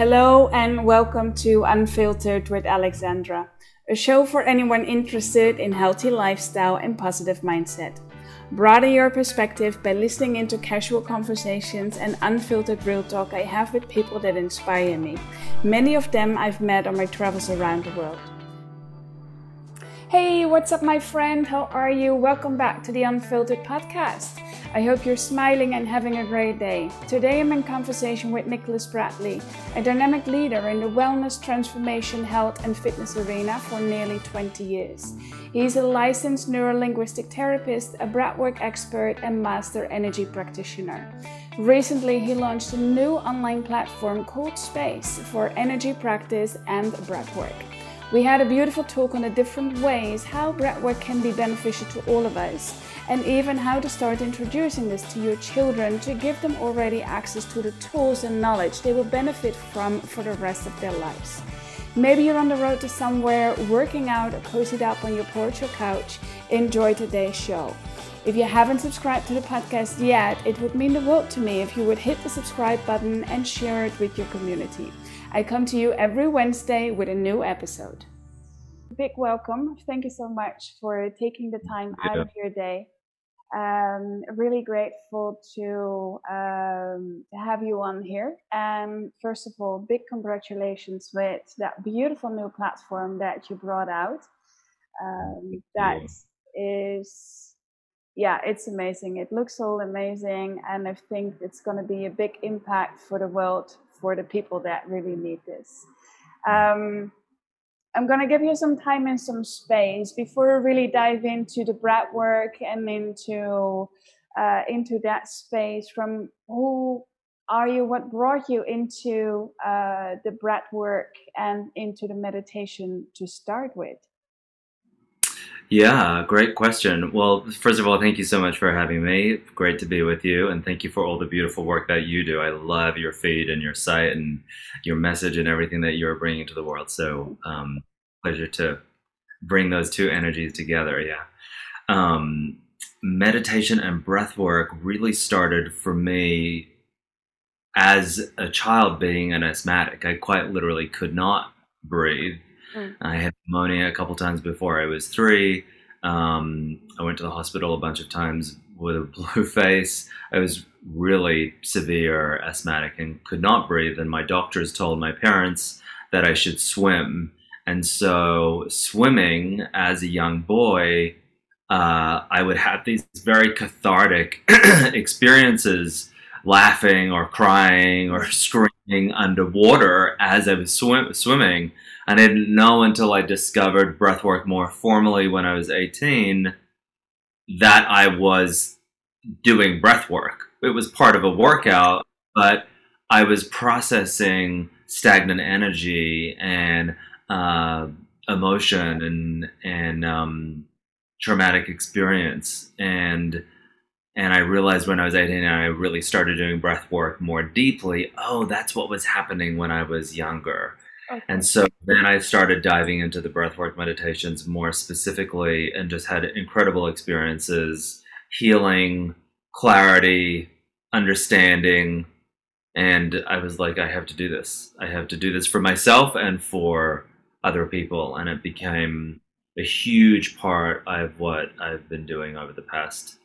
Hello and welcome to Unfiltered with Alexandra, a show for anyone interested in healthy lifestyle and positive mindset. Broaden your perspective by listening into casual conversations and unfiltered real talk I have with people that inspire me. Many of them I've met on my travels around the world. Hey, what's up, my friend? How are you? Welcome back to the Unfiltered Podcast. I hope you're smiling and having a great day. Today I'm in conversation with Nicholas Bradley, a dynamic leader in the wellness, transformation, health, and fitness arena for nearly 20 years. He's a licensed neurolinguistic therapist, a breathwork expert, and master energy practitioner. Recently, he launched a new online platform called Space for energy practice and breathwork. We had a beautiful talk on the different ways how breathwork can be beneficial to all of us and even how to start introducing this to your children to give them already access to the tools and knowledge they will benefit from for the rest of their lives. Maybe you're on the road to somewhere, working out, or cozied up on your porch or couch. Enjoy today's show. If you haven't subscribed to the podcast yet, it would mean the world to me if you would hit the subscribe button and share it with your community. I come to you every Wednesday with a new episode. Big welcome. Thank you so much for taking the time yeah. out of your day um, really grateful to um, to have you on here. And first of all, big congratulations with that beautiful new platform that you brought out. Um, that is, yeah, it's amazing. It looks all amazing, and I think it's going to be a big impact for the world for the people that really need this. Um, I'm going to give you some time and some space before we really dive into the breath work and into uh, into that space from who are you what brought you into uh, the breath work and into the meditation to start with yeah great question well first of all thank you so much for having me great to be with you and thank you for all the beautiful work that you do i love your feed and your site and your message and everything that you're bringing to the world so um, pleasure to bring those two energies together. Yeah. Um, meditation and breath work really started for me as a child being an asthmatic. I quite literally could not breathe. I had pneumonia a couple times before I was three. Um, I went to the hospital a bunch of times with a blue face. I was really severe asthmatic and could not breathe. And my doctors told my parents that I should swim and so, swimming as a young boy, uh, I would have these very cathartic experiences, laughing or crying or screaming underwater as I was swim- swimming. And I didn't know until I discovered breathwork more formally when I was 18 that I was doing breathwork. It was part of a workout, but I was processing stagnant energy and uh, emotion and and um, traumatic experience and and I realized when I was 18 and I really started doing breath work more deeply, oh, that's what was happening when I was younger. And so then I started diving into the breathwork meditations more specifically and just had incredible experiences, healing, clarity, understanding. And I was like, I have to do this. I have to do this for myself and for other people, and it became a huge part of what I've been doing over the past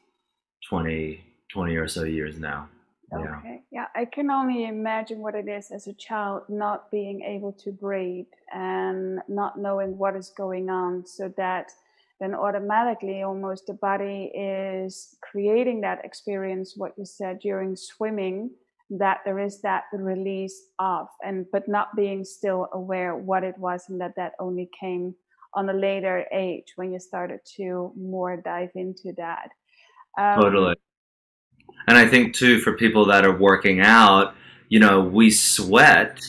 20, 20 or so years now. Okay. Yeah. I can only imagine what it is as a child not being able to breathe and not knowing what is going on, so that then automatically almost the body is creating that experience, what you said during swimming that there is that release of and but not being still aware what it was and that that only came on a later age when you started to more dive into that um, totally and i think too for people that are working out you know we sweat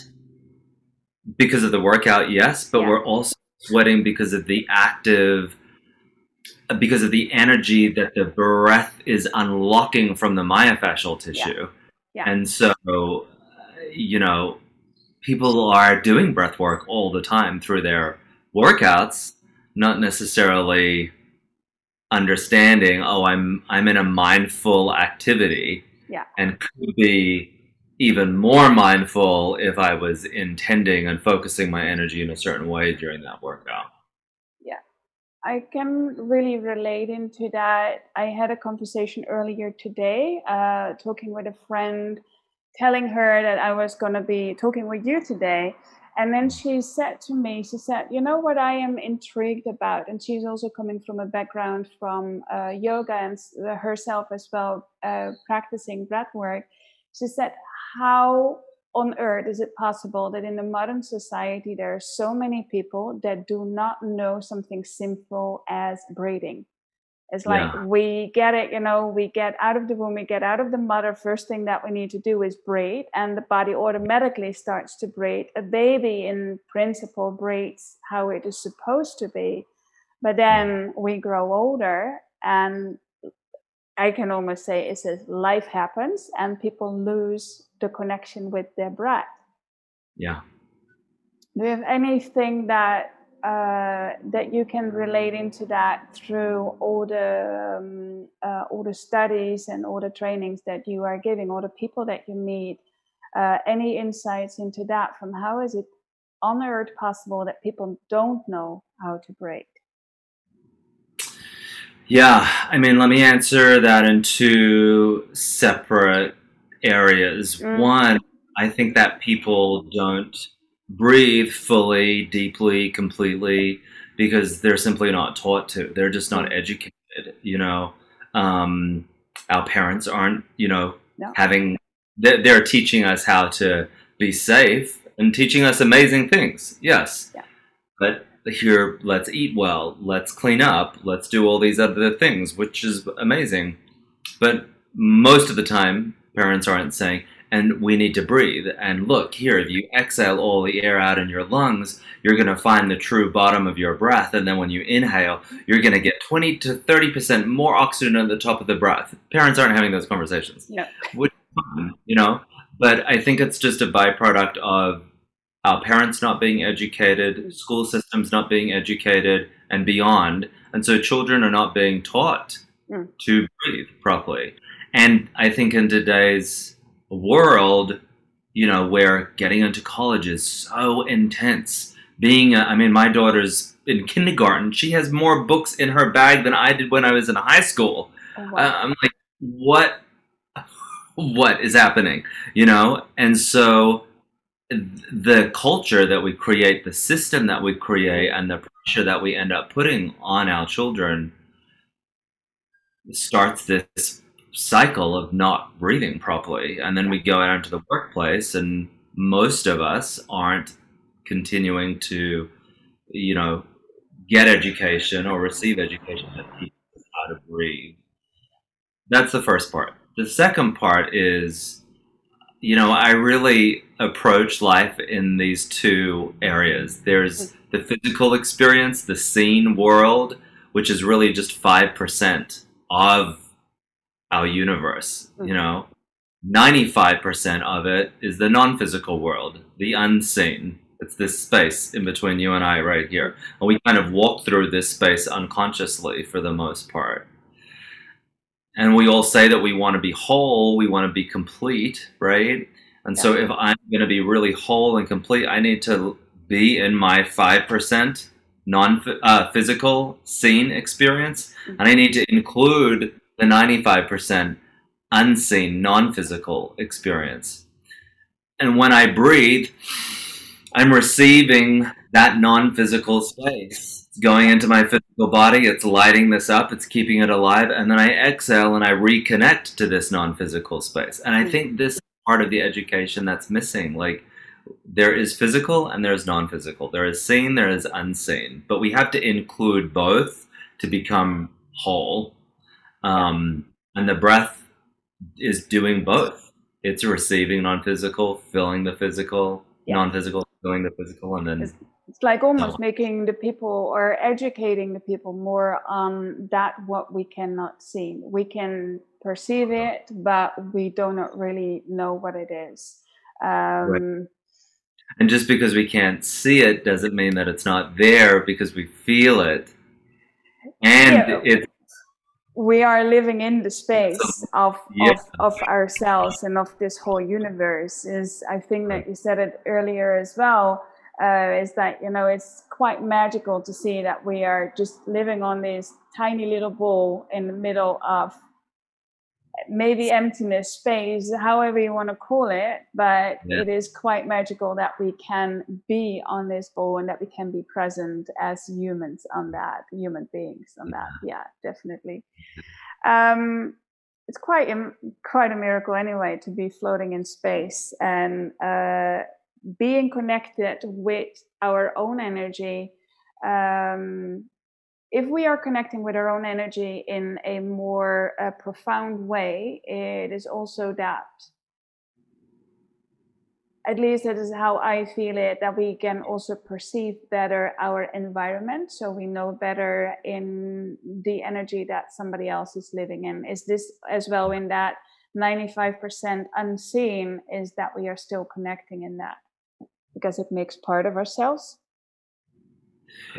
because of the workout yes but yeah. we're also sweating because of the active because of the energy that the breath is unlocking from the myofascial tissue yeah yeah. And so, you know, people are doing breath work all the time through their workouts, not necessarily understanding, oh, I'm I'm in a mindful activity. Yeah. And could be even more mindful if I was intending and focusing my energy in a certain way during that workout. Yeah, I can really relate into that. I had a conversation earlier today, uh, talking with a friend, telling her that I was going to be talking with you today. And then she said to me, she said, You know what I am intrigued about? And she's also coming from a background from uh, yoga and herself as well, uh, practicing breath work. She said, how on earth is it possible that in the modern society there are so many people that do not know something simple as breathing? It's like yeah. we get it, you know, we get out of the womb, we get out of the mother. First thing that we need to do is breathe, and the body automatically starts to breathe. A baby, in principle, breathes how it is supposed to be. But then we grow older, and I can almost say it's as life happens, and people lose the connection with their breath. Yeah. Do you have anything that uh, that you can relate into that through all the um, uh, all the studies and all the trainings that you are giving, all the people that you meet? Uh, any insights into that? From how is it on earth possible that people don't know how to break? Yeah, I mean, let me answer that in two separate areas. Mm. One, I think that people don't breathe fully, deeply, completely because they're simply not taught to. They're just not educated. You know, um, our parents aren't. You know, no. having they're, they're, teaching us how to be safe and teaching us amazing things. Yes, yeah. but here, let's eat well, let's clean up, let's do all these other things, which is amazing. But most of the time, parents aren't saying, and we need to breathe. And look, here, if you exhale all the air out in your lungs, you're going to find the true bottom of your breath. And then when you inhale, you're going to get 20 to 30% more oxygen at the top of the breath. Parents aren't having those conversations. Yeah. Which, you know, but I think it's just a byproduct of our parents not being educated, school systems not being educated, and beyond. And so children are not being taught mm. to breathe properly. And I think in today's world, you know, where getting into college is so intense, being, a, I mean, my daughter's in kindergarten, she has more books in her bag than I did when I was in high school. Oh, wow. uh, I'm like, what, what is happening, you know? And so the culture that we create, the system that we create, and the pressure that we end up putting on our children starts this cycle of not breathing properly. And then we go out into the workplace, and most of us aren't continuing to, you know, get education or receive education that teaches how to breathe. That's the first part. The second part is, you know, I really approach life in these two areas. There's the physical experience, the seen world, which is really just 5% of our universe. You mm-hmm. know, 95% of it is the non physical world, the unseen. It's this space in between you and I right here. And we kind of walk through this space unconsciously for the most part. And we all say that we want to be whole, we want to be complete, right? And yeah. so if I'm going to be really whole and complete, I need to be in my 5% non uh, physical seen experience. Mm-hmm. And I need to include the 95% unseen, non physical experience. And when I breathe, I'm receiving that non physical space. It's going into my physical body, it's lighting this up, it's keeping it alive, and then I exhale and I reconnect to this non physical space. And I hmm. think this part of the education that's missing. Like, there is physical and there's non physical. There is seen, there is unseen. But we have to include both to become whole um, and the breath is doing both. It's receiving non-physical, filling the physical, yeah. non-physical, filling the physical, and then it's, it's like almost making the people or educating the people more on that what we cannot see. We can perceive it, but we do not really know what it is. Um, right. And just because we can't see it doesn't mean that it's not there because we feel it. And yeah. it's we are living in the space of, yeah. of of ourselves and of this whole universe is i think that you said it earlier as well uh, is that you know it's quite magical to see that we are just living on this tiny little ball in the middle of maybe emptiness space however you want to call it but yeah. it is quite magical that we can be on this ball and that we can be present as humans on that human beings on that. Yeah definitely. Um, it's quite quite a miracle anyway to be floating in space and uh, being connected with our own energy um, if we are connecting with our own energy in a more uh, profound way, it is also that, at least that is how I feel it, that we can also perceive better our environment. So we know better in the energy that somebody else is living in. Is this as well in that 95% unseen is that we are still connecting in that because it makes part of ourselves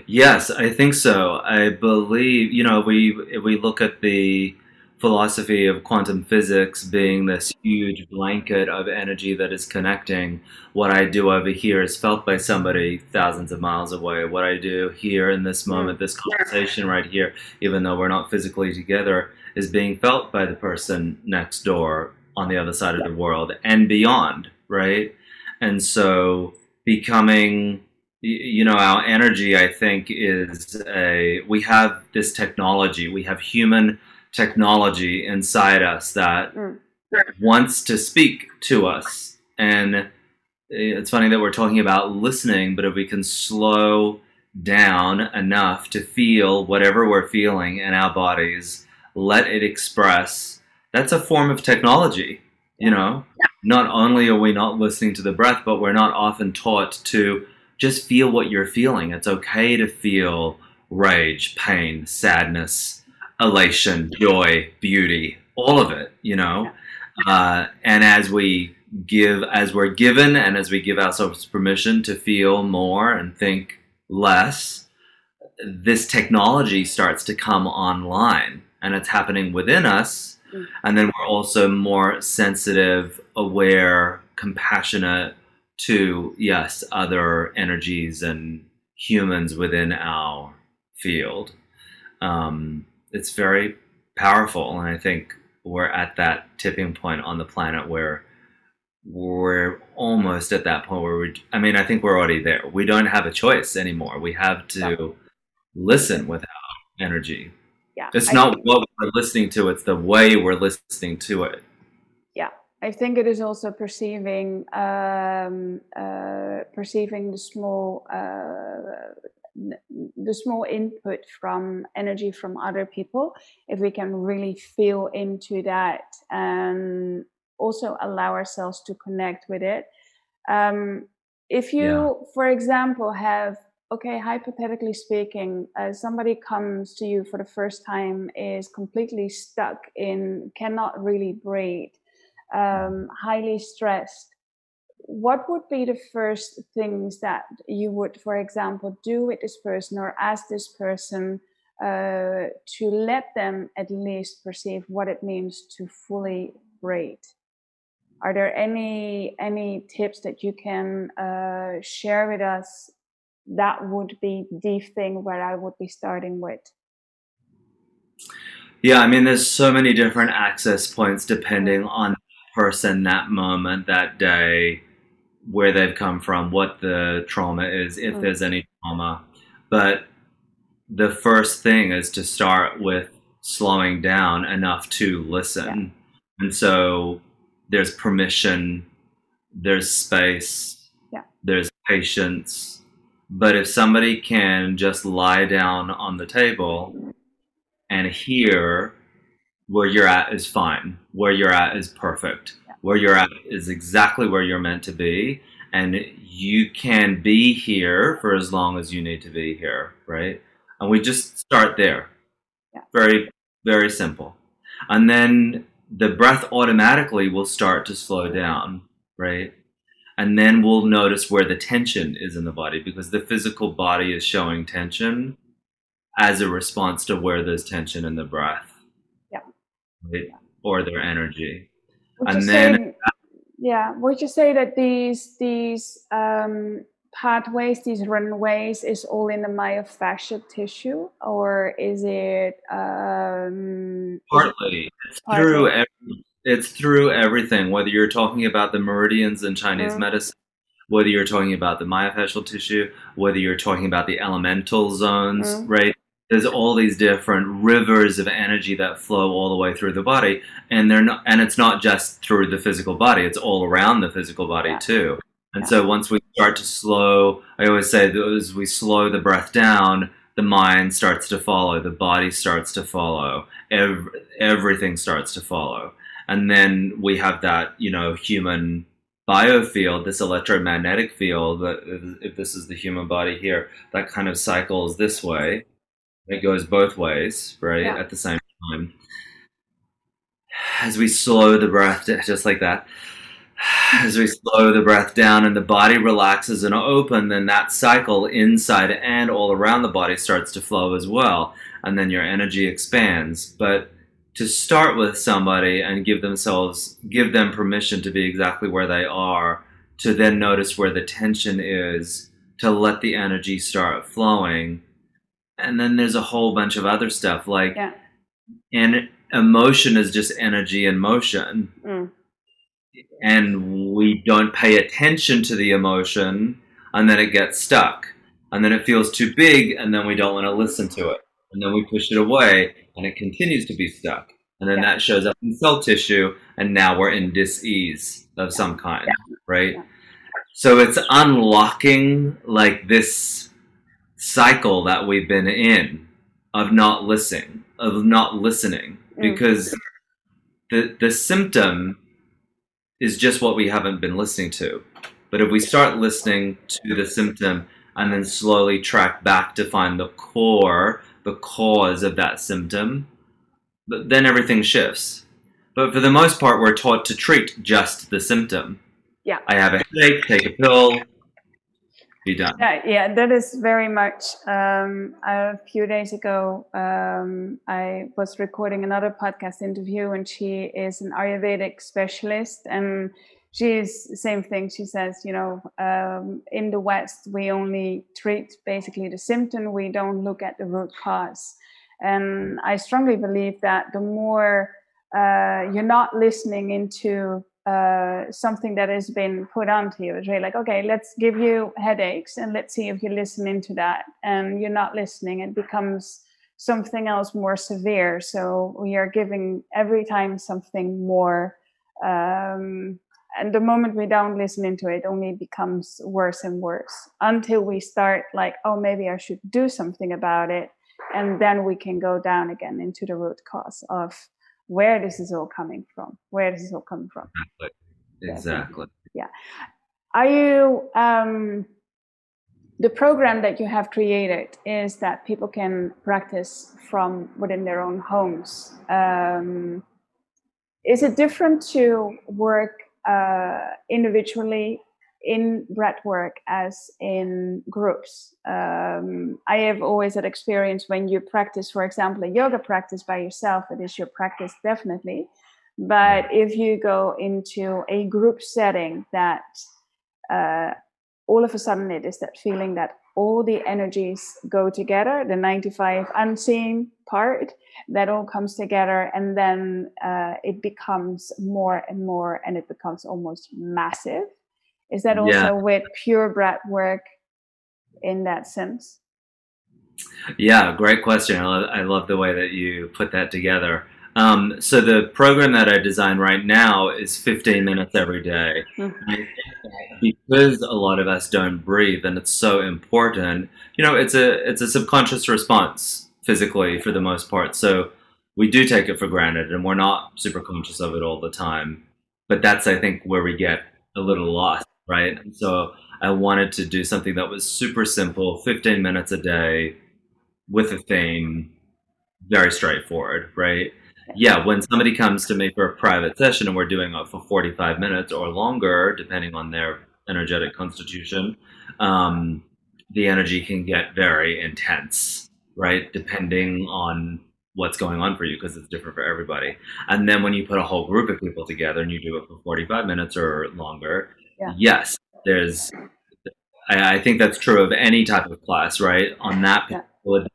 Yes, I think so. I believe, you know, we if we look at the philosophy of quantum physics being this huge blanket of energy that is connecting, what I do over here is felt by somebody thousands of miles away. What I do here in this moment, mm. this conversation right here, even though we're not physically together, is being felt by the person next door on the other side of the world and beyond, right? And so becoming you know our energy i think is a we have this technology. We have human technology inside us that mm. wants to speak to us. And it's funny that we're talking about listening but if we can slow down enough to feel whatever we're feeling in our bodies let it express that's a form of technology you know? Not only are we not listening to the breath but we're not often taught to just feel what you're feeling. It's okay to feel rage, pain, sadness, elation, joy, beauty, all of it, you know. Uh, and as we give, as we're given, and as we give ourselves permission to feel more and think less, this technology starts to come online and it's happening within us. Mm. And then we're also more sensitive, aware, compassionate, to yes other energies and humans within our field. Um, it's very powerful and i think we're at that tipping point on the planet where we're almost at that point where we i mean i think we're already there. We don't have a choice anymore. We have to yeah. listen with our energy. Yeah it's I not what we're listening to it's the way we're listening to it I think it is also perceiving um, uh, perceiving the small uh, the small input from energy from other people. If we can really feel into that and also allow ourselves to connect with it. Um, if you, yeah. for example, have okay, hypothetically speaking, uh, somebody comes to you for the first time, is completely stuck in, cannot really breathe um, highly stressed, what would be the first things that you would, for example, do with this person or ask this person uh, to let them at least perceive what it means to fully breathe? Are there any any tips that you can uh, share with us? That would be the thing where I would be starting with. Yeah, I mean, there's so many different access points depending on person, that moment, that day, where they've come from, what the trauma is, if mm. there's any trauma. But the first thing is to start with slowing down enough to listen. Yeah. And so there's permission, there's space, yeah. there's patience. But if somebody can just lie down on the table and hear where you're at is fine. Where you're at is perfect. Yeah. Where you're at is exactly where you're meant to be. And you can be here for as long as you need to be here, right? And we just start there. Yeah. Very, very simple. And then the breath automatically will start to slow down, right? And then we'll notice where the tension is in the body because the physical body is showing tension as a response to where there's tension in the breath right? or their energy. Would and then say, yeah, would you say that these these um, pathways, these runways, is all in the myofascial tissue, or is it um, partly it's Partly. through every, it's through everything. Whether you're talking about the meridians in Chinese Mm. medicine, whether you're talking about the myofascial tissue, whether you're talking about the elemental zones, Mm. right? There's all these different rivers of energy that flow all the way through the body, and they're not, and it's not just through the physical body; it's all around the physical body Yeah. too. And Yeah. so once we start to slow, I always say that as we slow the breath down, the mind starts to follow, the body starts to follow, ev- everything starts to follow, and then we have that you know human biofield, this electromagnetic field. That if this is the human body here, that kind of cycles this way. It goes both ways, right? Yeah. At the same time. As we slow the breath, just like that, as we slow the breath down and the body relaxes and open, then that cycle inside and all around the body starts to flow as well. And then your energy expands. But to start with somebody and give themselves, give them permission to be exactly where they are, to then notice where the tension is, to let the energy start flowing. And then there's a whole bunch of other stuff like, Yeah. and emotion is just energy in motion. Mm, and we don't pay attention to the emotion and then it gets stuck. And then it feels too big and then we don't want to listen to it. And then we push it away and it continues to be stuck. And then Yeah. that shows up in cell tissue and now we're in dis-ease of some kind right? Yeah. so it's unlocking like this cycle that we've been in of not listening of not listening Mm. because the the symptom is just what we haven't been listening to. But if we start listening to the symptom and then slowly track back to find the core, the cause of that symptom, th- then everything shifts. But for the most part, we're taught to treat just the symptom. Yeah. I have a headache, take a pill, be done. Yeah, yeah, that is very much. Um, a few days ago, um, I was recording another podcast interview, and she is an Ayurvedic specialist, and she's same thing. She says, you know, um, in the West, we only treat basically the symptom; we don't look at the root cause. And I strongly believe that the more uh, you're not listening into uh, something that has been put onto you. It's really like, okay, let's give you headaches and let's see if you listen into that. And you're not listening, it becomes something else more severe. So we are giving every time something more. Um, and the moment we don't listen into it, only becomes worse and worse until we start like, oh, maybe I should do something about it. And then we can go down again into the root cause of where this is all coming from, where this is all coming from. Exactly. Yeah. Are you um, the program that you have created is that people can practice from within their own homes? Um, is it different to work uh, individually in breath work as in groups? Um, I have always had experience when you practice, for example, a yoga practice by yourself, it is your practice definitely. But if you go into a group setting that uh, all of a sudden it is that feeling that all the energies go together the 95 unseen part that all comes together and then uh, it becomes more and more and it becomes almost massive is that also Yeah. with pure breath work in that sense Yeah, great question. I love, I love the way that you put that together. Um, so the program that I design right now is 15 minutes every day. Mhm. And I think that because a lot of us don't breathe, and it's so important. You know, it's a it's a subconscious response physically for the most part. So we do take it for granted, and we're not super conscious of it all the time. But that's I think where we get a little lost, right? So I wanted to do something that was super simple, 15 minutes a day with a theme, very straightforward, right? Yeah, when somebody comes to me for a private session and we're doing it for 45 minutes or longer, depending on their energetic constitution, um, the energy can get very intense, right? Depending on what's going on for you because it's different for everybody. And then when you put a whole group of people together and you do it for 45 minutes or longer, Yeah. yes, there's, I, I think that's true of any type of class, right? On that Yeah.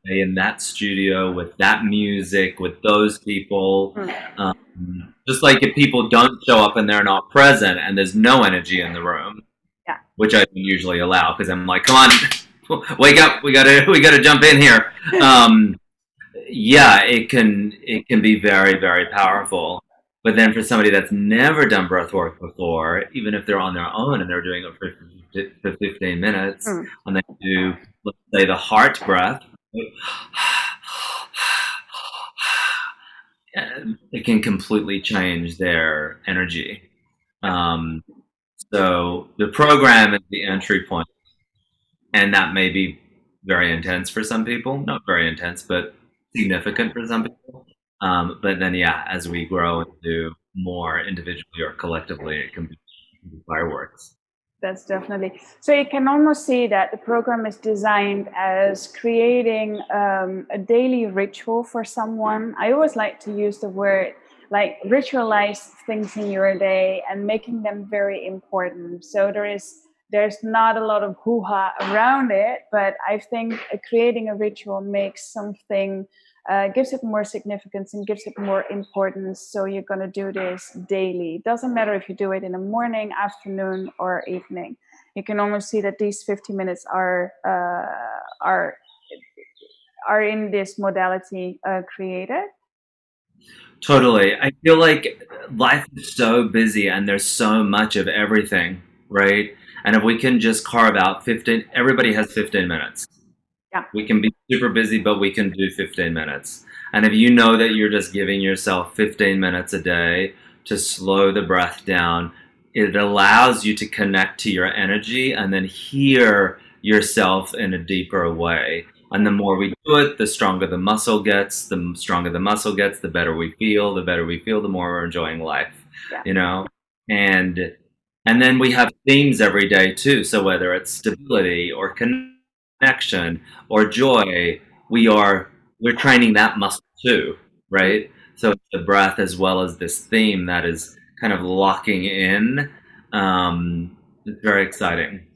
day in that studio with that music, with those people. Mm. Um, just like if people don't show up and they're not present and there's no energy in the room, Yeah. which I don't usually allow because I'm like, come on, wake up, we gotta we gotta jump in here. Um, yeah, it can it can be very very powerful. But then for somebody that's never done breath work before, even if they're on their own and they're doing it for, 15 minutes, Mm. and they do, let's say, the heart breath, it can completely change their energy. Um, so the program is the entry point, and that may be very intense for some people. Not very intense, but significant for some people. Um, but then, yeah, as we grow and do more individually or collectively, it can be, it can be fireworks. That's definitely so. You can almost see that the program is designed as creating um, a daily ritual for someone. I always like to use the word like ritualize things in your day and making them very important. So there is there's not a lot of hoo ha around it, but I think creating a ritual makes something uh, gives it more significance and gives it more importance. So you're going to do this daily. Doesn't matter if you do it in the morning, afternoon, or evening. You can almost see that these 50 minutes are uh, are are in this modality uh, created. Totally. I feel like life is so busy and there's so much of everything, right? And if we can just carve out 15, everybody has 15 minutes. Yeah. We can be super busy, but we can do 15 minutes. And if you know that you're just giving yourself 15 minutes a day to slow the breath down, it allows you to connect to your energy and then hear yourself in a deeper way. And the more we do it, the stronger the muscle gets. The stronger the muscle gets, the better we feel. The better we feel, the more we're enjoying life. Yeah. You know, and and then we have themes every day too. So whether it's stability or connection or joy, we are we're training that muscle too, right? So the breath as well as this theme that is kind of locking in. Um, it's very exciting.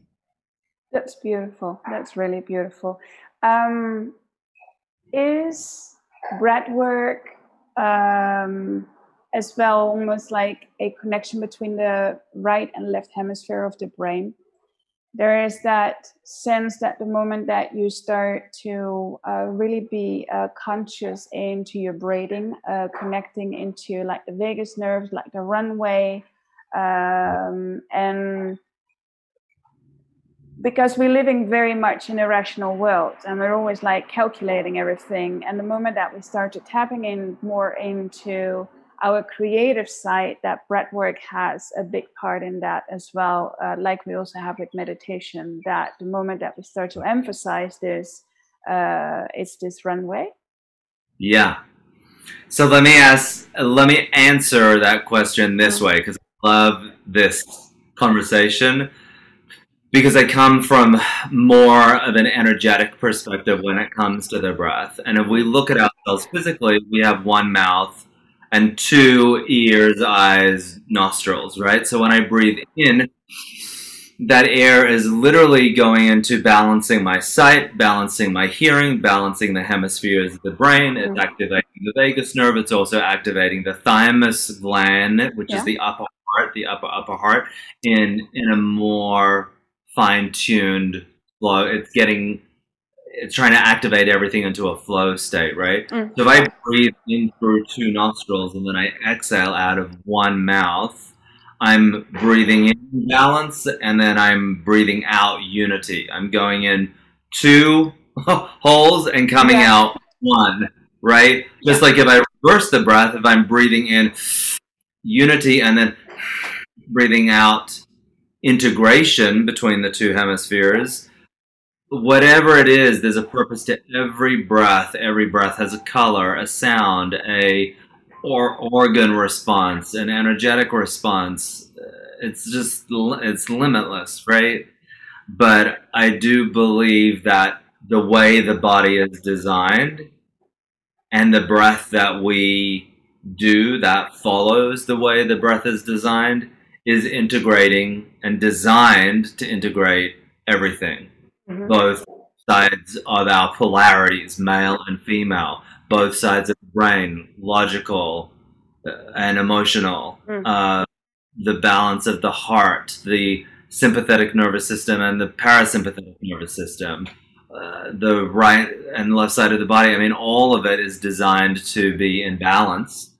That's beautiful. That's really beautiful. Um, is breath work um, as well almost like a connection between the right and left hemisphere of the brain? There is that sense that the moment that you start to uh, really be uh, conscious into your breathing, uh, connecting into like the vagus nerves, like the runway, um, and because we're living very much in a rational world and we're always like calculating everything and the moment that we started tapping in more into our creative side that breath work has a big part in that as well uh, like we also have with meditation that the moment that we start to emphasize this uh, it's this runway Yeah. So let me ask, let me answer that question this Mm. way because I love this conversation because I come from more of an energetic perspective when it comes to the breath. And if we look at ourselves physically, we have one mouth and two ears, eyes, nostrils, right? So when I breathe in, that air is literally going into balancing my sight, balancing my hearing, balancing the hemispheres of the brain. It's Mhm. activating the vagus nerve. It's also activating the thymus gland, which Yeah. is the upper heart, the upper upper heart, in in a more fine-tuned flow. It's getting it's trying to activate everything into a flow state, right? Mm. So if I breathe in through two nostrils and then I exhale out of one mouth, I'm breathing in balance and then I'm breathing out unity. I'm going in two holes and coming Yeah. out one, right? Just like if I reverse the breath, if I'm breathing in unity and then breathing out integration between the two hemispheres, whatever it is, there's a purpose to every breath. Every breath has a color, a sound, a or organ response, an energetic response. It's just it's limitless, right? But I do believe that the way the body is designed and the breath that we do that follows the way the breath is designed is integrating and designed to integrate everything, mm-hmm. both sides of our polarities, male and female, both sides of the brain, logical uh, and emotional, mm-hmm. uh, the balance of the heart, the sympathetic nervous system and the parasympathetic nervous system, uh, the right and left side of the body. I mean, all of it is designed to be in balance.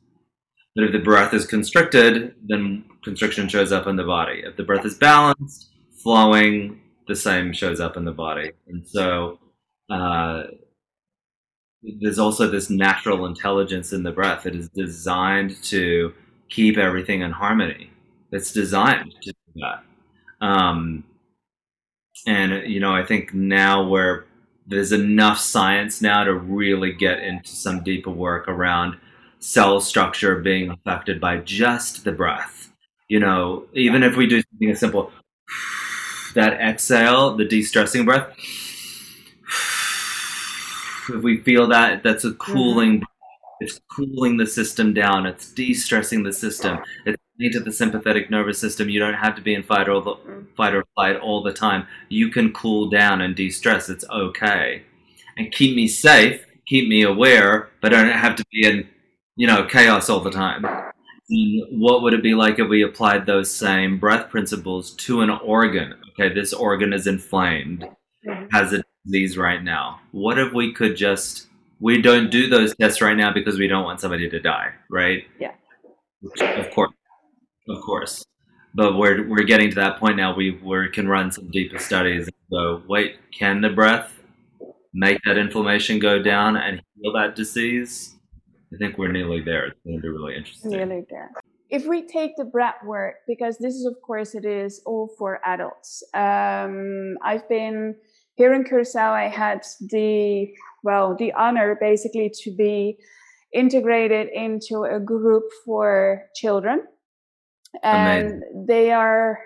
But if the breath is constricted, then constriction shows up in the body. If the breath is balanced, flowing, the same shows up in the body. And so uh, there's also this natural intelligence in the breath. It is designed to keep everything in harmony. It's designed to do that. Um, and you know, I think now where there's enough science now to really get into some deeper work around cell structure being affected by just the breath. You know, even if we do something as simple that exhale, the de-stressing breath. If we feel that, that's a cooling. Mm-hmm. It's cooling the system down. It's de-stressing the system. It's into the sympathetic nervous system. You don't have to be in fight or the, mm. fight or flight all the time. You can cool down and de-stress. It's okay, and keep me safe, keep me aware, but I don't have to be in, you know, chaos all the time. And what would it be like if we applied those same breath principles to an organ? Okay, this organ is inflamed, has a disease right now. What if we could just we don't do those tests right now because we don't want somebody to die, right? Yeah. Of course, of course. But we're we're getting to that point now. We we can run some deeper studies So, wait, can the breath make that inflammation go down and heal that disease? I think we're nearly there. It's going to be really interesting. Nearly there. If we take the breath work, because this is, of course, it is all for adults. Um, I've been here in Curacao. I had the well, the honor basically to be integrated into a group for children and Amazing. they are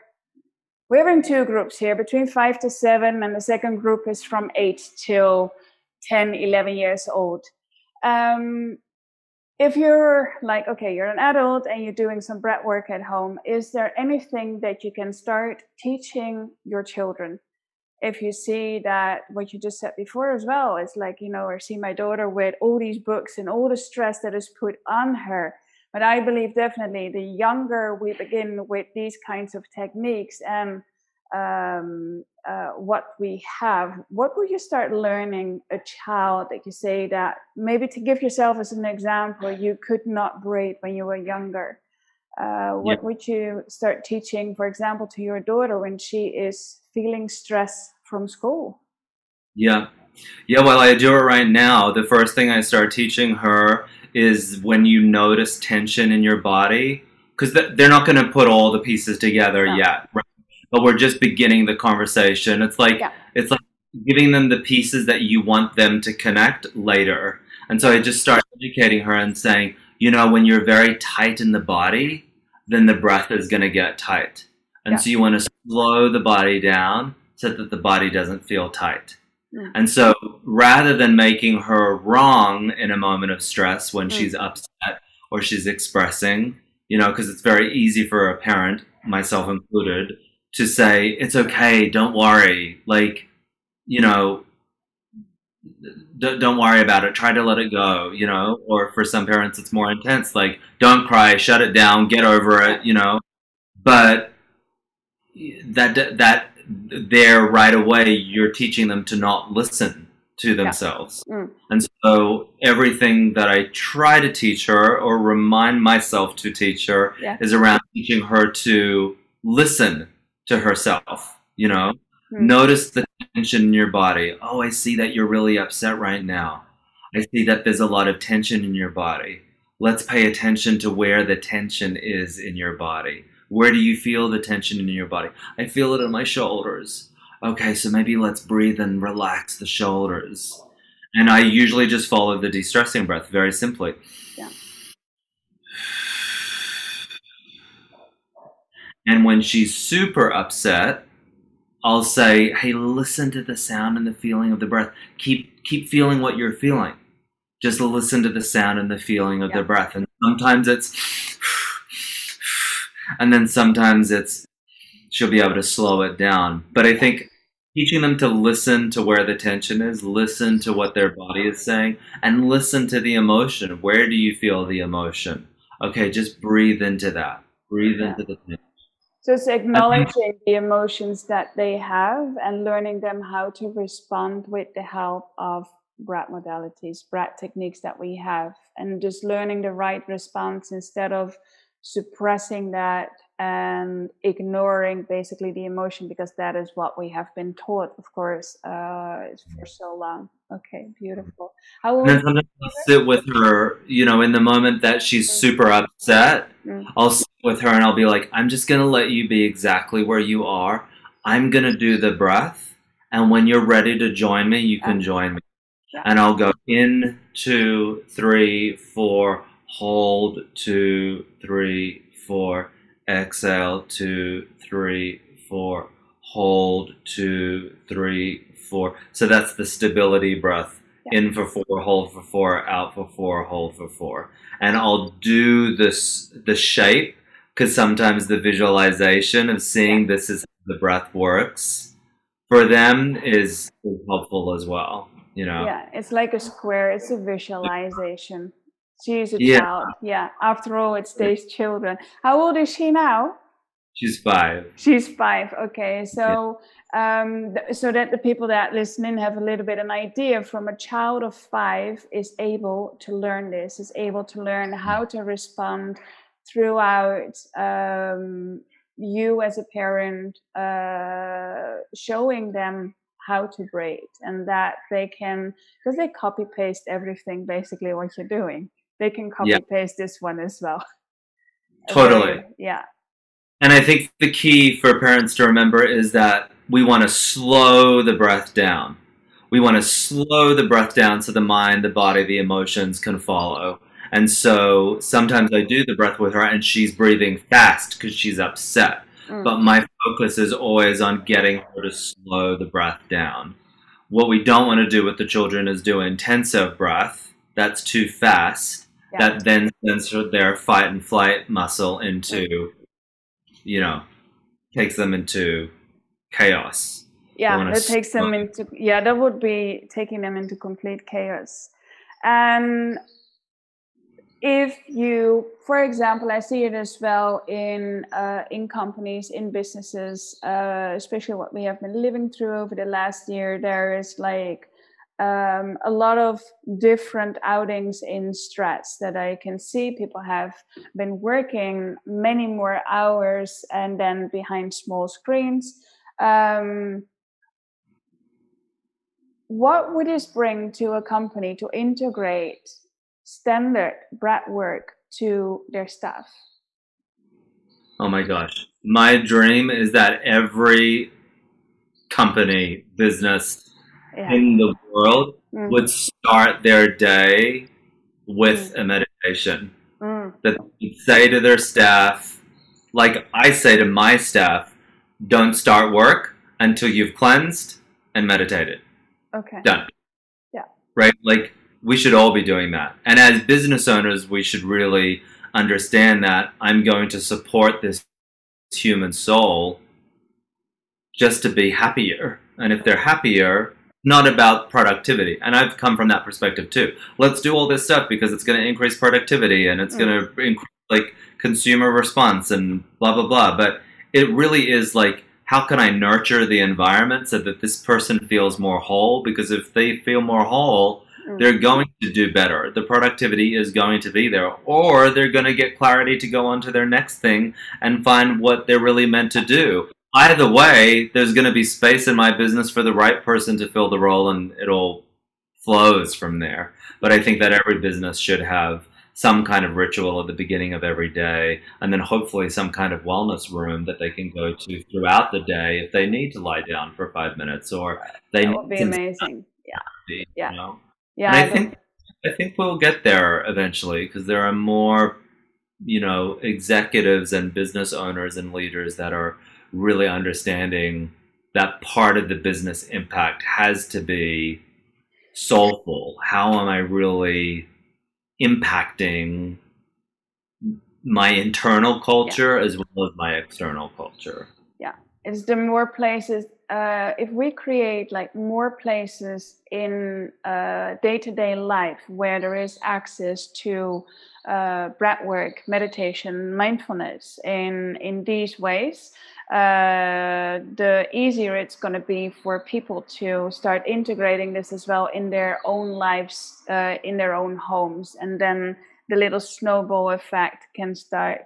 we're in two groups here between five to seven and the second group is from eight till 10 11 years old um, if you're like okay you're an adult and you're doing some breath work at home is there anything that you can start teaching your children? If you see that what you just said before as well is like you know or see my daughter with all these books and all the stress that is put on her. But I believe definitely the younger we begin with these kinds of techniques and um, uh, what we have, what would you start learning a child that you say that maybe to give yourself as an example, you could not breathe when you were younger? Uh, what would you start teaching, for example, to your daughter when she is feeling stress from school? Yeah. Yeah, well, I do it right now. The first thing I start teaching her is when you notice tension in your body because they're not going to put all the pieces together no. yet right? But we're just beginning the conversation it's like yeah. it's like giving them the pieces that you want them to connect later and so i just start educating her and saying you know when you're very tight in the body then the breath is going to get tight and yeah. so you want to slow the body down so that the body doesn't feel tight Mm. And so rather than making her wrong in a moment of stress when mm. she's upset or she's expressing, you know, because it's very easy for a parent, myself included, to say, it's okay, don't worry. Like, you know, d- don't worry about it, try to let it go, you know, or for some parents, it's more intense, like, don't cry, shut it down, get over it, you know. But that, that, there right away you're teaching them to not listen to themselves. Yeah. Mm. And so everything that I try to teach her or remind myself to teach her yeah. is around teaching her to listen to herself, you know? Mm. Notice the tension in your body. Oh, I see that you're really upset right now. I see that there's a lot of tension in your body. Let's pay attention to where the tension is in your body. Where do you feel the tension in your body? I feel it in my shoulders. Okay, so maybe let's breathe and relax the shoulders. And I usually just follow the de stressing breath very simply. Yeah. And when she's super upset, I'll say, "Hey, listen to the sound and the feeling of the breath. Keep keep feeling what you're feeling. just listen to the sound and the feeling of Yeah. their breath. And sometimes it's, and then sometimes it's, she'll be able to slow it down. But I think teaching them to listen to where the tension is, listen to what their body is saying, and listen to the emotion. Where do you feel the emotion? Okay, just breathe into that. Breathe Yeah. into the tension. So it's acknowledging the emotions that they have and learning them how to respond with the help of breath modalities, breath techniques that we have, and just learning the right response instead of suppressing that and ignoring basically the emotion because that is what we have been taught, of course, uh, for so long. Okay, beautiful. How And then old? sometimes I'll sit with her, you know, in the moment that she's super upset. Mm. I'll sit with her and I'll be like, I'm just going to let you be exactly where you are. I'm going to do the breath. And when you're ready to join me, you can Yeah. join me. Yeah. And I'll go in, two, three, four, hold, two, three, four, exhale, two, three, four, hold, two, three, four. So that's the stability breath. Yeah. In for four, hold for four, out for four, hold for four. And I'll do this the shape because sometimes the visualization of seeing this is how the breath works for them is, is helpful as well. You know. Yeah, it's like a square. It's a visualization. She's a Yeah. child. Yeah. After all, it's these children. How old is she now? She's five. She's five. Okay, so um, th- so that the people that listen in have a little bit an idea. From a child of five is able to learn this, is able to learn how to respond throughout um, you as a parent uh, showing them how to breathe and that they can because they copy paste everything basically what you're doing. They can copy Yeah. paste this one as well. Totally. Very- yeah. And I think the key for parents to remember is that we want to slow the breath down. We want to slow the breath down so the mind, the body, the emotions can follow. And so sometimes I do the breath with her and she's breathing fast because she's upset. Mm. But my focus is always on getting her to slow the breath down. What we don't want to do with the children is do intensive breath. That's too fast. Yeah. That then sends their fight and flight muscle into, you know, takes them into chaos. yeah that takes them into yeah that would be taking them into complete chaos and if you for example i see it as well in uh, in companies in businesses uh, especially what we have been living through over the last year there is like um, a lot of different outings in stress that I can see. People have been working many more hours and then behind small screens. Um, what would this bring to a company to integrate standard breath work to their staff? Oh my gosh. My dream is that every company, business Yeah. in the world Mm, would start their day with a meditation. mm, that they say to their staff, like I say to my staff, don't start work until you've cleansed and meditated. okay. Done. Yeah. Right? Like we should all be doing that. And as business owners, we should really understand that I'm going to support this human soul just to be happier. And if they're happier, not about productivity. And I've come from that perspective too. Let's do all this stuff because it's going to increase productivity and it's Mm. going to increase like consumer response and blah blah blah. But it really is like how can I nurture the environment so that this person feels more whole? Because if they feel more whole, Mm. they're going to do better. The productivity is going to be there, or they're going to get clarity to go on to their next thing and find what they're really meant to do. Either way, there's going to be space in my business for the right person to fill the role, and it all flows from there. But I think that every business should have some kind of ritual at the beginning of every day, and then hopefully some kind of wellness room that they can go to throughout the day if they need to lie down for five minutes or they That need would be amazing. Yeah. Yeah. You know? Yeah. I don't- think I think we'll get there eventually because there are more, you know, executives and business owners and leaders that are really understanding that part of the business impact has to be soulful? How am I really impacting my internal culture yeah. as well as my external culture? Yeah, it's the more places. Uh, if we create like more places in day to day life where there is access to uh, breath work, meditation, mindfulness in in these ways, uh, the easier it's going to be for people to start integrating this as well in their own lives, uh, in their own homes, and then the little snowball effect can start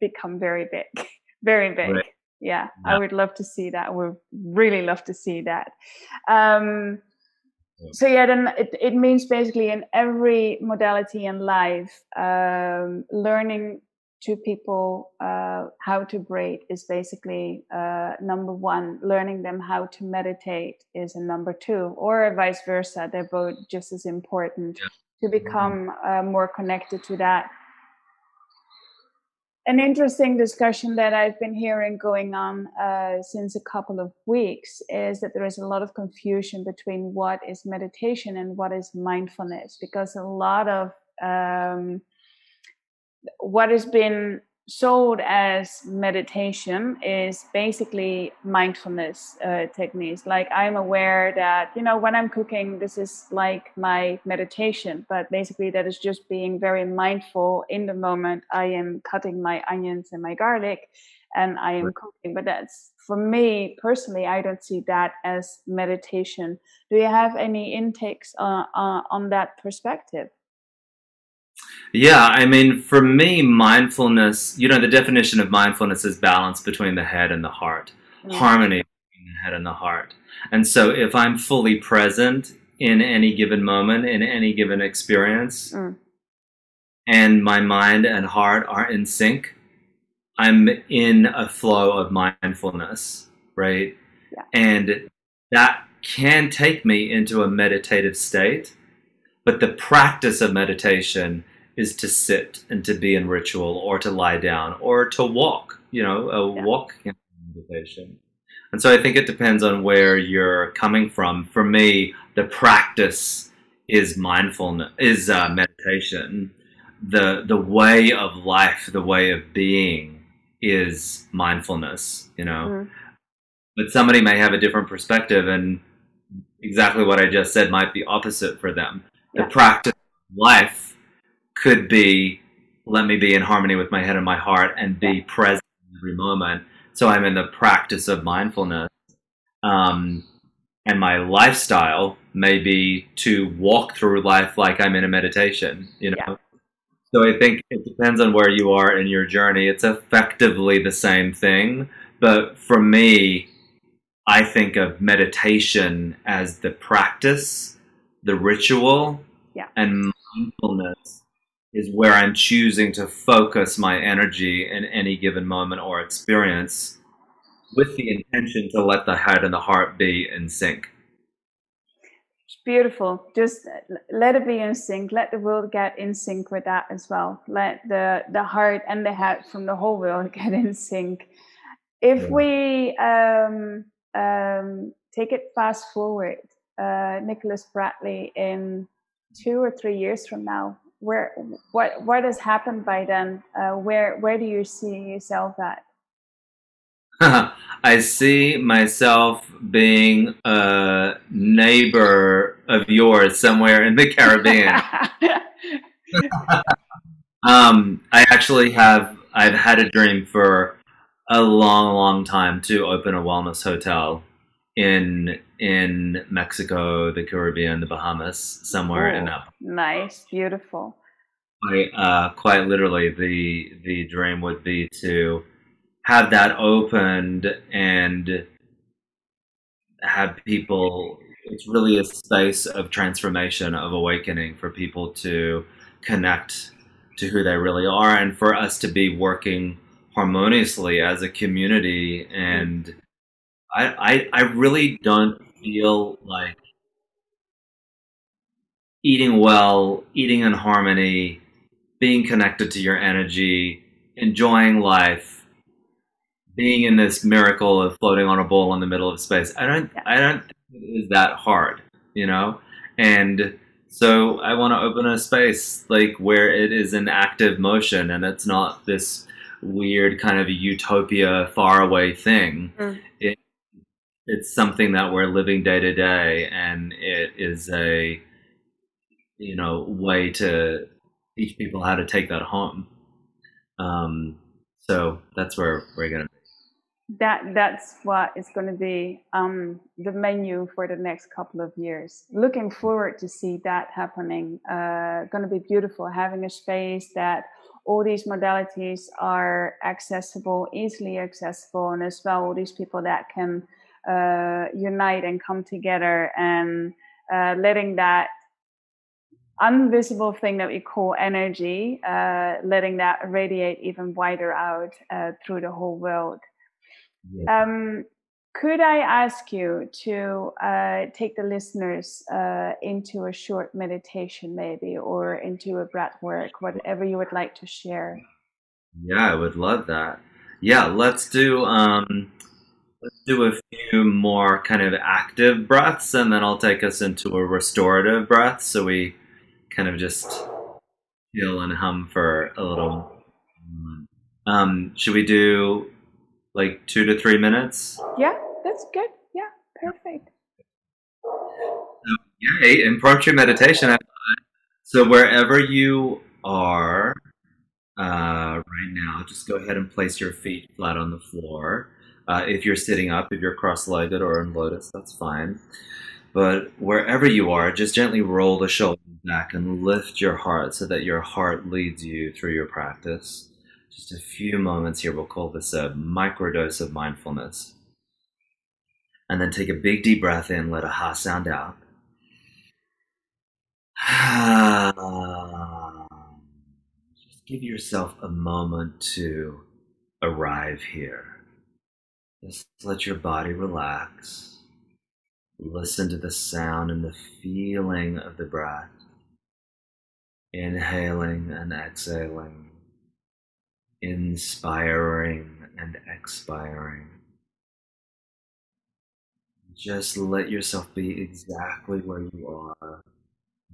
become very big, very big. Right. Yeah, yeah, I would love to see that. I would really love to see that. Um, so yeah, then it, it means basically in every modality in life, um, learning to people uh, how to breathe is basically uh, number one. Learning them how to meditate is a number two, or vice versa. They're both just as important yeah. to mm-hmm. become uh, more connected to that. An interesting discussion that I've been hearing going on uh, since a couple of weeks is that there is a lot of confusion between what is meditation and what is mindfulness, because a lot of um, what has been sold as meditation is basically mindfulness uh, techniques. Like I'm aware that, you know, when I'm cooking, this is like my meditation, but basically that is just being very mindful in the moment I am cutting my onions and my garlic and I am cooking. But that's for me personally, I don't see that as meditation. Do you have any intakes uh, uh, on that perspective? Yeah, I mean, for me, mindfulness, you know, the definition of mindfulness is balance between the head and the heart, yeah. harmony between the head and the heart. And so if I'm fully present in any given moment, in any given experience, mm. and my mind and heart are in sync, I'm in a flow of mindfulness, right? Yeah. And that can take me into a meditative state but the practice of meditation is to sit and to be in ritual or to lie down or to walk, you know, a yeah. walk meditation. And so I think it depends on where you're coming from. For me, the practice is mindfulness, is uh, meditation. The the way of life, the way of being, is mindfulness. You know, mm. but somebody may have a different perspective, and exactly what I just said might be opposite for them the practice of life could be let me be in harmony with my head and my heart and be present every moment. So I'm in the practice of mindfulness. Um, and my lifestyle may be to walk through life like I'm in a meditation, you know? Yeah. So I think it depends on where you are in your journey. It's effectively the same thing. But for me, I think of meditation as the practice the ritual yeah. and mindfulness is where I'm choosing to focus my energy in any given moment or experience with the intention to let the head and the heart be in sync. It's beautiful. Just let it be in sync. Let the world get in sync with that as well. Let the, the heart and the head from the whole world get in sync. If we um, um, take it fast forward uh, Nicholas Pratley in two or three years from now? Where what what has happened by then? Uh, where where do you see yourself at? I see myself being a neighbor of yours somewhere in the Caribbean. um, I actually have I've had a dream for a long, long time to open a wellness hotel in in Mexico, the Caribbean, the Bahamas, somewhere in that. Nice, beautiful. I uh, quite literally the the dream would be to have that opened and have people. It's really a space of transformation, of awakening for people to connect to who they really are, and for us to be working harmoniously as a community and I, I, I really don't feel like eating well, eating in harmony, being connected to your energy, enjoying life, being in this miracle of floating on a bowl in the middle of space. I don't I don't think it is that hard, you know? And so I want to open a space like where it is in active motion and it's not this weird kind of utopia faraway thing. Mm. It, it's something that we're living day to day and it is a you know way to teach people how to take that home. Um, so that's where we're gonna that that's what is going to be um, the menu for the next couple of years. Looking forward to see that happening. Uh, going to be beautiful having a space that all these modalities are accessible, easily accessible, and as well all these people that can uh, unite and come together and uh, letting that invisible thing that we call energy, uh, letting that radiate even wider out uh, through the whole world. Um, could I ask you to uh, take the listeners uh, into a short meditation, maybe, or into a breath work, whatever you would like to share? Yeah, I would love that. Yeah, let's do um, do a few more kind of active breaths, and then I'll take us into a restorative breath, so we kind of just feel and hum for a little. Um, should we do like two to three minutes. Yeah, that's good. Yeah, perfect. So, yay, impromptu meditation. So wherever you are uh, right now, just go ahead and place your feet flat on the floor. Uh, if you're sitting up, if you're cross-legged or in lotus, that's fine. But wherever you are, just gently roll the shoulders back and lift your heart so that your heart leads you through your practice just a few moments here. We'll call this a microdose of mindfulness. And then take a big deep breath in, let a ha sound out. Just give yourself a moment to arrive here. Just let your body relax. Listen to the sound and the feeling of the breath. Inhaling and exhaling inspiring and expiring. Just let yourself be exactly where you are.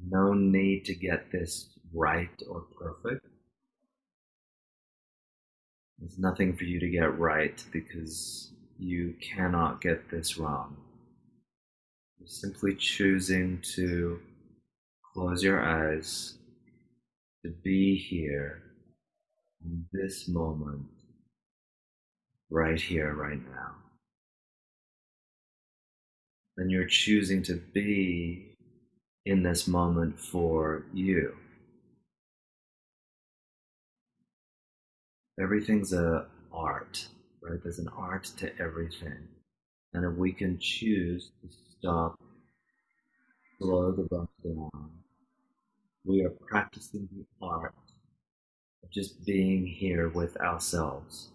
No need to get this right or perfect. There's nothing for you to get right because you cannot get this wrong. You're simply choosing to close your eyes, to be here in this moment, right here, right now. And you're choosing to be in this moment for you. Everything's a art, right? There's an art to everything. And if we can choose to stop, slow the breath down, we are practicing the art of just being here with ourselves.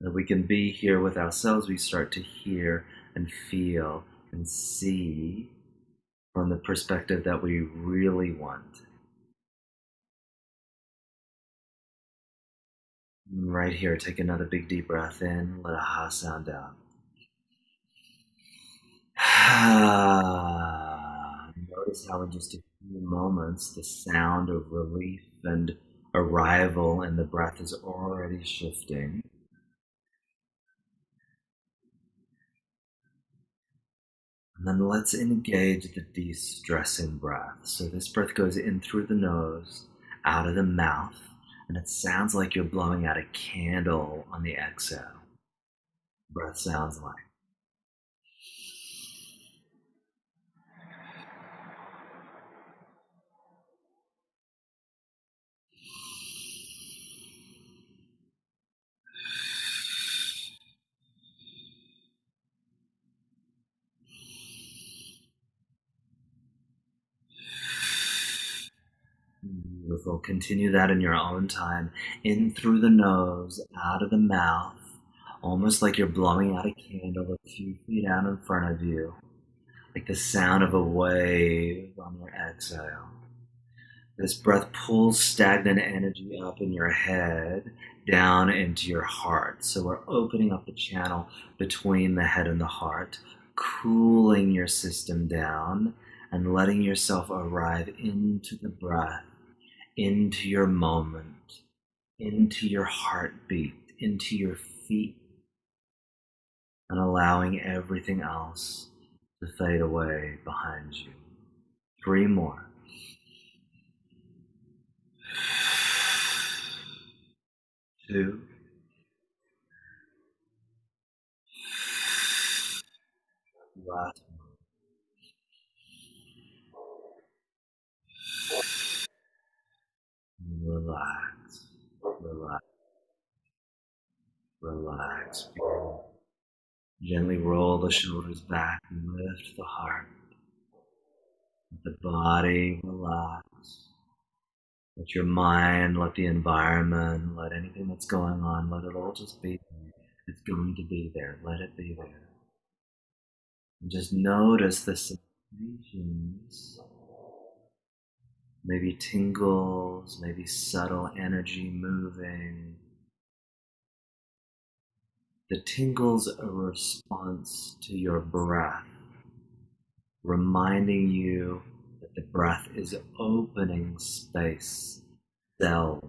And we can be here with ourselves, we start to hear and feel and see from the perspective that we really want. Right here, take another big deep breath in, let a ha sound out. Notice how in just a few moments the sound of relief and arrival in the breath is already shifting. And then let's engage the de stressing breath. So this breath goes in through the nose, out of the mouth, and it sounds like you're blowing out a candle on the exhale. Breath sounds like. Continue that in your own time. In through the nose, out of the mouth, almost like you're blowing out a candle a few feet out in front of you, like the sound of a wave on your exhale. This breath pulls stagnant energy up in your head down into your heart. So we're opening up the channel between the head and the heart, cooling your system down and letting yourself arrive into the breath, into your moment, into your heartbeat, into your feet, and allowing everything else to fade away behind you. Three more. Two. Last one. Relax, relax, relax. Gently roll the shoulders back and lift the heart. Let the body relax. Let your mind, let the environment, let anything that's going on, let it all just be there. It's going to be there. Let it be there. And just notice the sensations maybe tingles, maybe subtle energy moving. The tingles a response to your breath, reminding you that the breath is opening space, cell,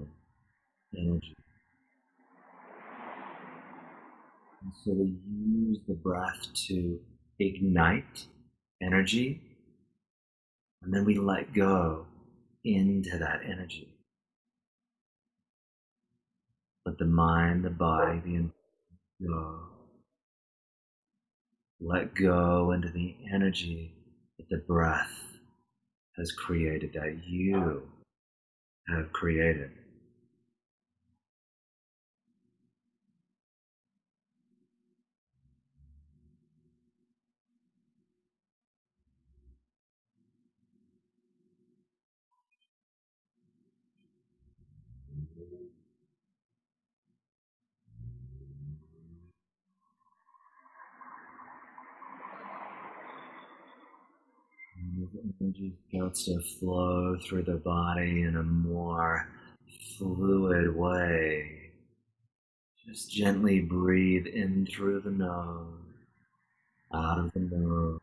energy. And so we use the breath to ignite energy, and then we let go into that energy. Let the mind, the body, the Let go into the energy that the breath has created, that you have created. Energy starts to flow through the body in a more fluid way. Just gently breathe in through the nose, out of the nose,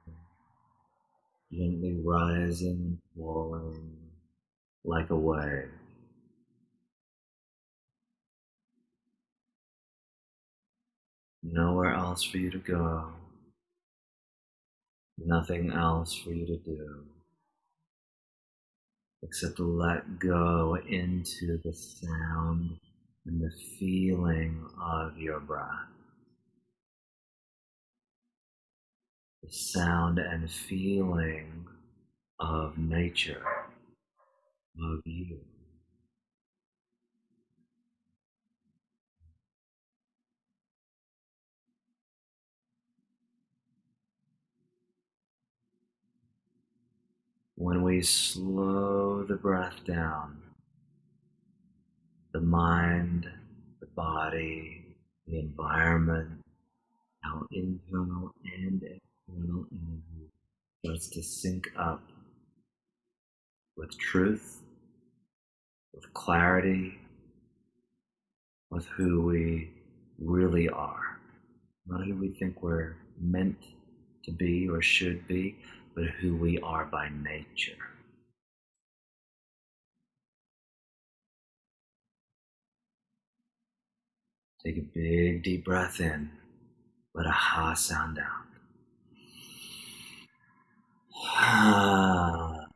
gently rising and falling like a wave. Nowhere else for you to go. Nothing else for you to do except to let go into the sound and the feeling of your breath. The sound and feeling of nature, of you. When we slow the breath down, the mind, the body, the environment, our internal and external energy starts to sync up with truth, with clarity, with who we really are, not who we think we're meant to be or should be, but who we are by nature. Take a big deep breath in. Let a ha sound out.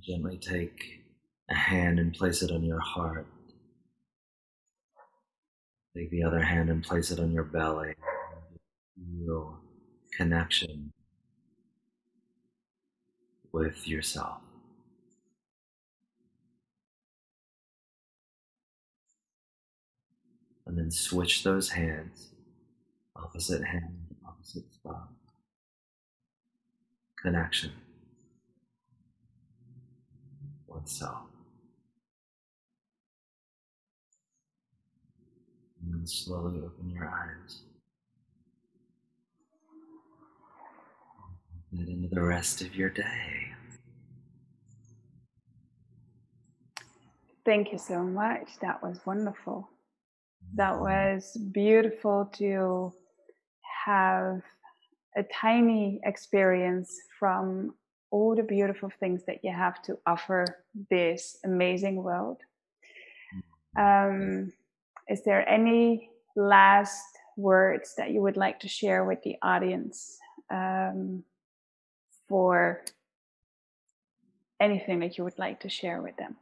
Gently take a hand and place it on your heart. Take the other hand and place it on your belly real connection with yourself. And then switch those hands, opposite hand, opposite spot. Connection with self. And then slowly open your eyes. And into the rest of your day. Thank you so much. That was wonderful. That was beautiful to have a tiny experience from all the beautiful things that you have to offer this amazing world. Um, is there any last words that you would like to share with the audience um, for anything that you would like to share with them?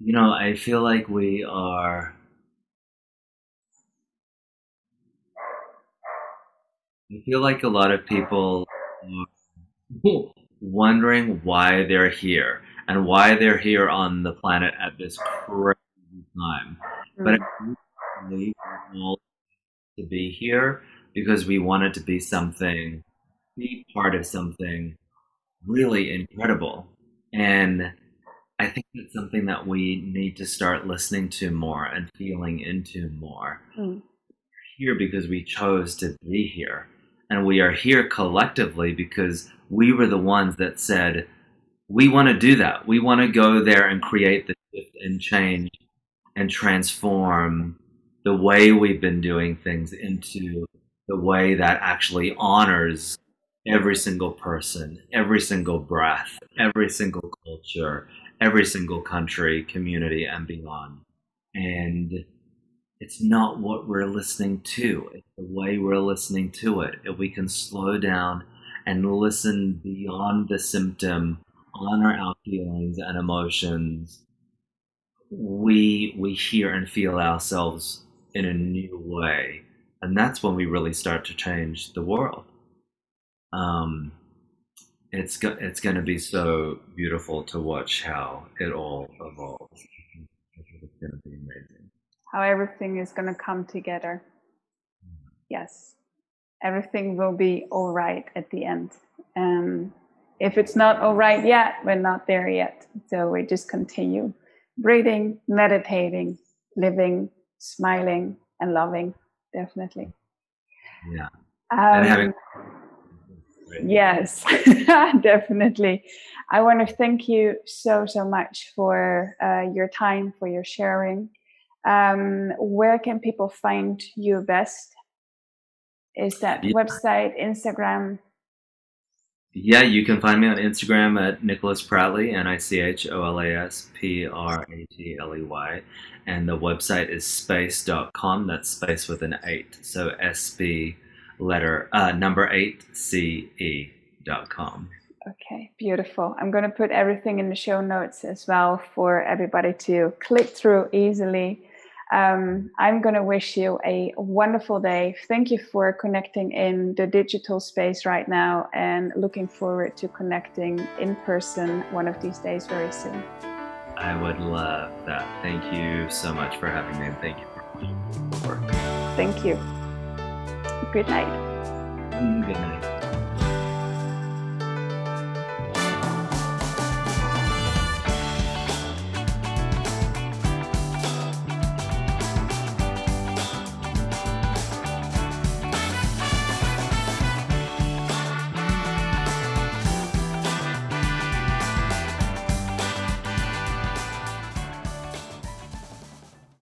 You know, I feel like we are. I feel like a lot of people are wondering why they're here and why they're here on the planet at this crazy time. But I believe all to be here because we wanted to be something, be part of something really incredible. And I think it's something that we need to start listening to more and feeling into more. Mm. Here because we chose to be here. And we are here collectively because we were the ones that said, we want to do that. We want to go there and create the shift and change and transform the way we've been doing things into the way that actually honors every single person, every single breath, every single culture, every single country, community, and beyond. And it's not what we're listening to, it's the way we're listening to it. If we can slow down and listen beyond the symptom, honor our feelings and emotions, we we hear and feel ourselves in a new way. And that's when we really start to change the world. Um, it's go- it's going to be so beautiful to watch how it all evolves. It's going to be amazing. How everything is going to come together. Yes, everything will be all right at the end. Um, if it's not all right yet, we're not there yet. So we just continue breathing, meditating, living, smiling, and loving. Definitely. Yeah. Um, Yes, definitely. I want to thank you so, so much for uh, your time, for your sharing. Um, where can people find you best? Is that yeah. website, Instagram? Yeah, you can find me on Instagram at Nicholas Pratley, N I C H O L A S P R A T L E Y. And the website is space.com. That's space with an eight. So S B letter uh, number eight C E dot com. Okay, beautiful. I'm going to put everything in the show notes as well for everybody to click through easily. Um, I'm going to wish you a wonderful day. Thank you for connecting in the digital space right now and looking forward to connecting in person one of these days very soon. I would love that. Thank you so much for having me and thank you for work. Thank you. Good night. Good night.